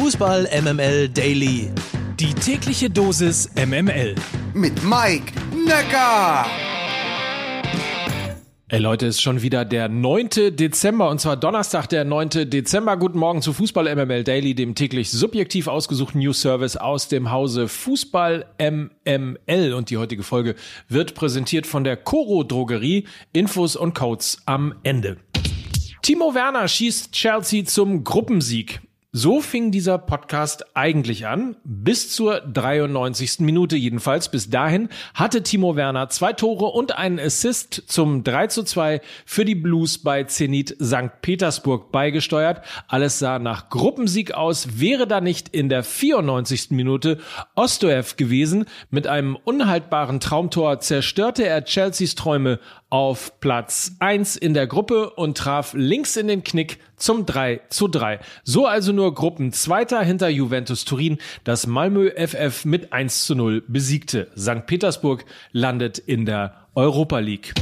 Fußball MML Daily. Die tägliche Dosis MML. Mit Mike Necker. Ey Leute, ist schon wieder der 9. Dezember und zwar Donnerstag, der 9. Dezember. Guten Morgen zu Fußball MML Daily, dem täglich subjektiv ausgesuchten News Service aus dem Hause Fußball MML. Und die heutige Folge wird präsentiert von der Coro Drogerie. Infos und Codes am Ende. Timo Werner schießt Chelsea zum Gruppensieg. So fing dieser Podcast eigentlich an, bis zur 93. Minute jedenfalls. Bis dahin hatte Timo Werner zwei Tore und einen Assist zum 3 zu 2 für die Blues bei Zenit St. Petersburg beigesteuert. Alles sah nach Gruppensieg aus, wäre da nicht in der 94. Minute Ostoev gewesen. Mit einem unhaltbaren Traumtor zerstörte er Chelseas Träume auf Platz 1 in der Gruppe und traf links in den Knick zum 3 zu 3. So also nur Gruppenzweiter hinter Juventus Turin, das Malmö FF mit 1 zu 0 besiegte. St. Petersburg landet in der Europa League.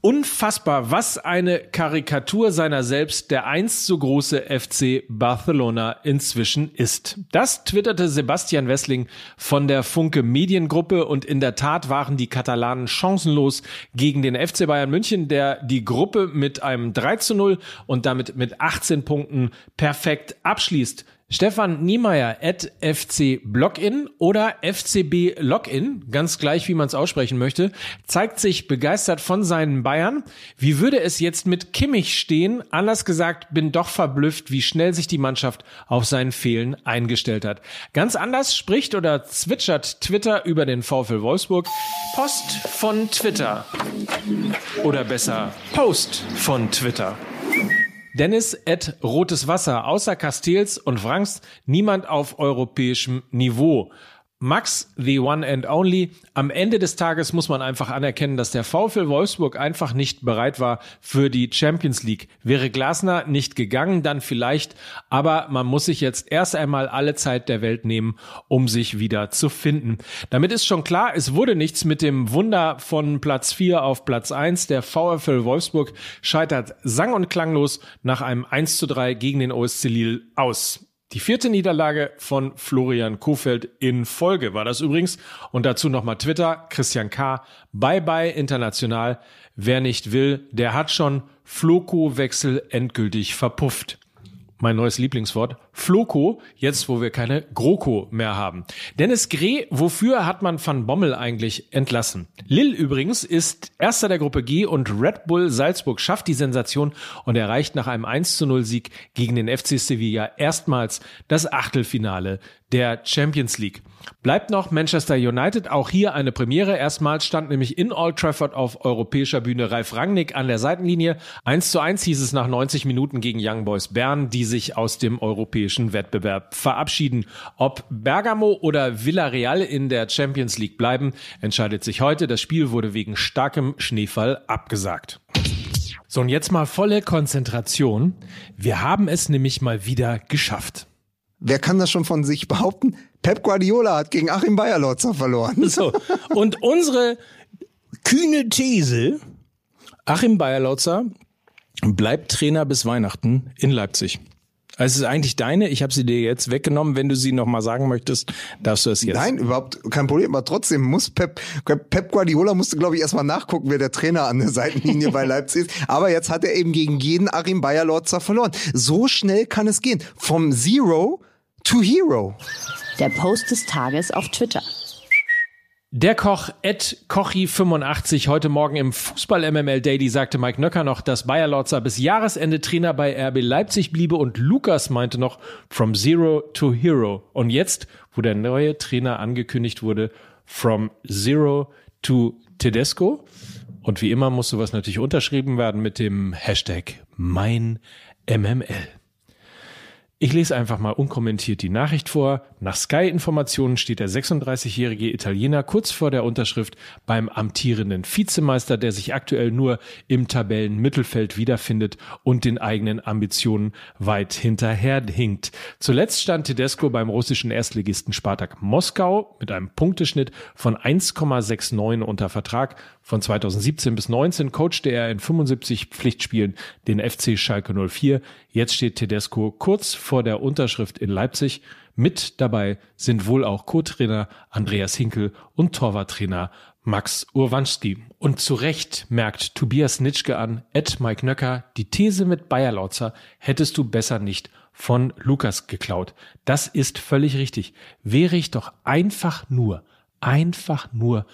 Unfassbar, was eine Karikatur seiner selbst der einst so große FC Barcelona inzwischen ist. Das twitterte Sebastian Wessling von der Funke Mediengruppe und in der Tat waren die Katalanen chancenlos gegen den FC Bayern München, der die Gruppe mit einem 3 zu 0 und damit mit 18 Punkten perfekt abschließt. Stefan Niemeyer at FC Blogin oder FCB Login, ganz gleich wie man es aussprechen möchte, zeigt sich begeistert von seinen Bayern. Wie würde es jetzt mit Kimmich stehen? Anders gesagt, bin doch verblüfft, wie schnell sich die Mannschaft auf seinen Fehlen eingestellt hat. Ganz anders spricht oder zwitschert Twitter über den VfL Wolfsburg. Post von Twitter. Oder besser, Post von Twitter. Dennis at Rotes Wasser, außer Castells und Franks niemand auf europäischem Niveau. Max, the one and only. Am Ende des Tages muss man einfach anerkennen, dass der VfL Wolfsburg einfach nicht bereit war für die Champions League. Wäre Glasner nicht gegangen, dann vielleicht, aber man muss sich jetzt erst einmal alle Zeit der Welt nehmen, um sich wieder zu finden. Damit ist schon klar, es wurde nichts mit dem Wunder von Platz 4 auf Platz 1. Der VfL Wolfsburg scheitert sang- und klanglos nach einem 1 zu 3 gegen den OSC Lille aus. Die vierte Niederlage von Florian Kofeld in Folge war das übrigens. Und dazu nochmal Twitter, Christian K. Bye bye international. Wer nicht will, der hat schon Floko-Wechsel endgültig verpufft mein neues Lieblingswort, Floco, jetzt wo wir keine GroKo mehr haben. Dennis Greh, wofür hat man Van Bommel eigentlich entlassen? Lille übrigens ist erster der Gruppe G und Red Bull Salzburg schafft die Sensation und erreicht nach einem 1 zu 0 Sieg gegen den FC Sevilla erstmals das Achtelfinale der Champions League. Bleibt noch Manchester United, auch hier eine Premiere. Erstmals stand nämlich in Old Trafford auf europäischer Bühne Ralf Rangnick an der Seitenlinie. 1 zu 1 hieß es nach 90 Minuten gegen Young Boys Bern, die sich aus dem europäischen Wettbewerb verabschieden. Ob Bergamo oder Villarreal in der Champions League bleiben, entscheidet sich heute. Das Spiel wurde wegen starkem Schneefall abgesagt. So, und jetzt mal volle Konzentration. Wir haben es nämlich mal wieder geschafft. Wer kann das schon von sich behaupten? Pep Guardiola hat gegen Achim Bayerlotzer verloren. So. Und unsere kühne These, Achim Bayerlotzer bleibt Trainer bis Weihnachten in Leipzig. Also es ist eigentlich deine, ich habe sie dir jetzt weggenommen. Wenn du sie nochmal sagen möchtest, darfst du es jetzt. Nein, überhaupt kein Problem. Aber trotzdem muss Pep, Pep Guardiola musste, glaube ich, erstmal nachgucken, wer der Trainer an der Seitenlinie bei Leipzig ist. Aber jetzt hat er eben gegen jeden Achim Bayerlotzer verloren. So schnell kann es gehen. Vom Zero to Hero. Der Post des Tages auf Twitter. Der Koch Ed Kochi85 heute Morgen im Fußball MML Daily sagte Mike Nöcker noch, dass Bayer Lorzer bis Jahresende Trainer bei RB Leipzig bliebe und Lukas meinte noch from zero to hero. Und jetzt, wo der neue Trainer angekündigt wurde, from zero to Tedesco. Und wie immer muss sowas natürlich unterschrieben werden mit dem Hashtag mein MML. Ich lese einfach mal unkommentiert die Nachricht vor. Nach Sky-Informationen steht der 36-jährige Italiener kurz vor der Unterschrift beim amtierenden Vizemeister, der sich aktuell nur im Tabellenmittelfeld wiederfindet und den eigenen Ambitionen weit hinterherhinkt. Zuletzt stand Tedesco beim russischen Erstligisten Spartak Moskau mit einem Punkteschnitt von 1,69 unter Vertrag. Von 2017 bis 19 coachte er in 75 Pflichtspielen den FC Schalke 04. Jetzt steht Tedesco kurz der Unterschrift in Leipzig. Mit dabei sind wohl auch Co-Trainer Andreas Hinkel und Torwarttrainer Max Urwanski. Und zu Recht merkt Tobias Nitschke an, Ed Mike Nöcker, die These mit Bayer Lautzer hättest du besser nicht von Lukas geklaut. Das ist völlig richtig. Wäre ich doch einfach nur, einfach nur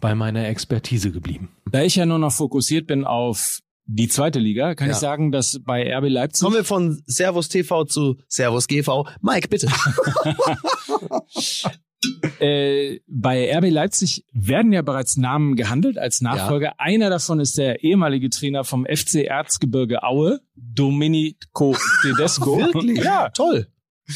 bei meiner Expertise geblieben. Da ich ja nur noch fokussiert bin auf die zweite Liga, kann ja. ich sagen, dass bei RB Leipzig. Kommen wir von Servus TV zu Servus GV. Mike, bitte. äh, bei RB Leipzig werden ja bereits Namen gehandelt als Nachfolger. Ja. Einer davon ist der ehemalige Trainer vom FC Erzgebirge Aue, Domenico Tedesco. Wirklich? Ja, toll.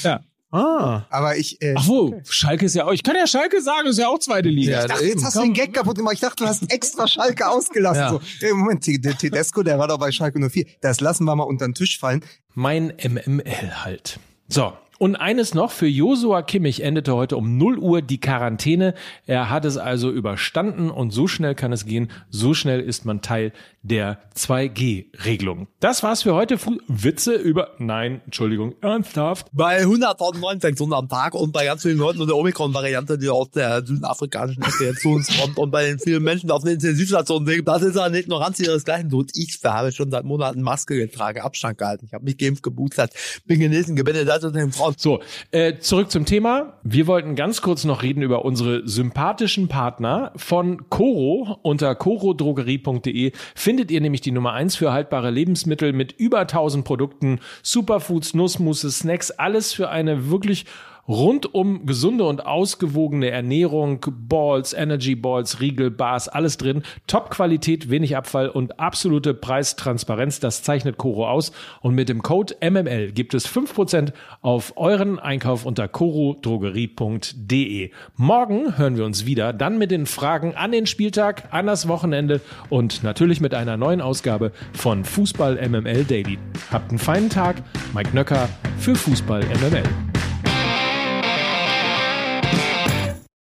Ja. Ah. Aber ich. Äh, Ach wo, okay. Schalke ist ja auch. Ich kann ja Schalke sagen, ist ja auch zweite Liga. Ja, ich dachte, jetzt hast du den Gag kaputt gemacht. Ich dachte, du hast extra Schalke ausgelassen. Ja. So, hey, Moment, der Tedesco, der war doch bei Schalke 04. Das lassen wir mal unter den Tisch fallen. Mein MML halt. So, und eines noch, für Josua Kimmich endete heute um 0 Uhr die Quarantäne. Er hat es also überstanden und so schnell kann es gehen, so schnell ist man Teil der 2G-Regelung. Das war's für heute. Witze über, nein, Entschuldigung, ernsthaft. Bei 100.000 Infektionen am Tag und bei ganz vielen Leuten und der Omikron-Variante, die aus der südafrikanischen Ecke zu uns kommt und bei den vielen Menschen auf den Intensivstationen das ist eine Ignoranz ihresgleichen tut. Ich habe schon seit Monaten Maske getragen, Abstand gehalten. Ich habe mich geimpft, geboostert, bin genesen, gebendet, das und den Frauen. So, äh, zurück zum Thema. Wir wollten ganz kurz noch reden über unsere sympathischen Partner von Coro unter corodrogerie.de findet ihr nämlich die Nummer eins für haltbare Lebensmittel mit über 1000 Produkten, Superfoods, Nussmusse, Snacks, alles für eine wirklich rundum gesunde und ausgewogene Ernährung, Balls, Energy Balls, Riegel, Bars, alles drin. Top-Qualität, wenig Abfall und absolute Preistransparenz. Das zeichnet Coro aus. Und mit dem Code MML gibt es 5% auf euren Einkauf unter corodrogerie.de. Morgen hören wir uns wieder, dann mit den Fragen an den Spieltag, an das Wochenende und natürlich mit einer neuen Ausgabe von Fußball MML Daily. Habt einen feinen Tag. Mike Nöcker für Fußball MML.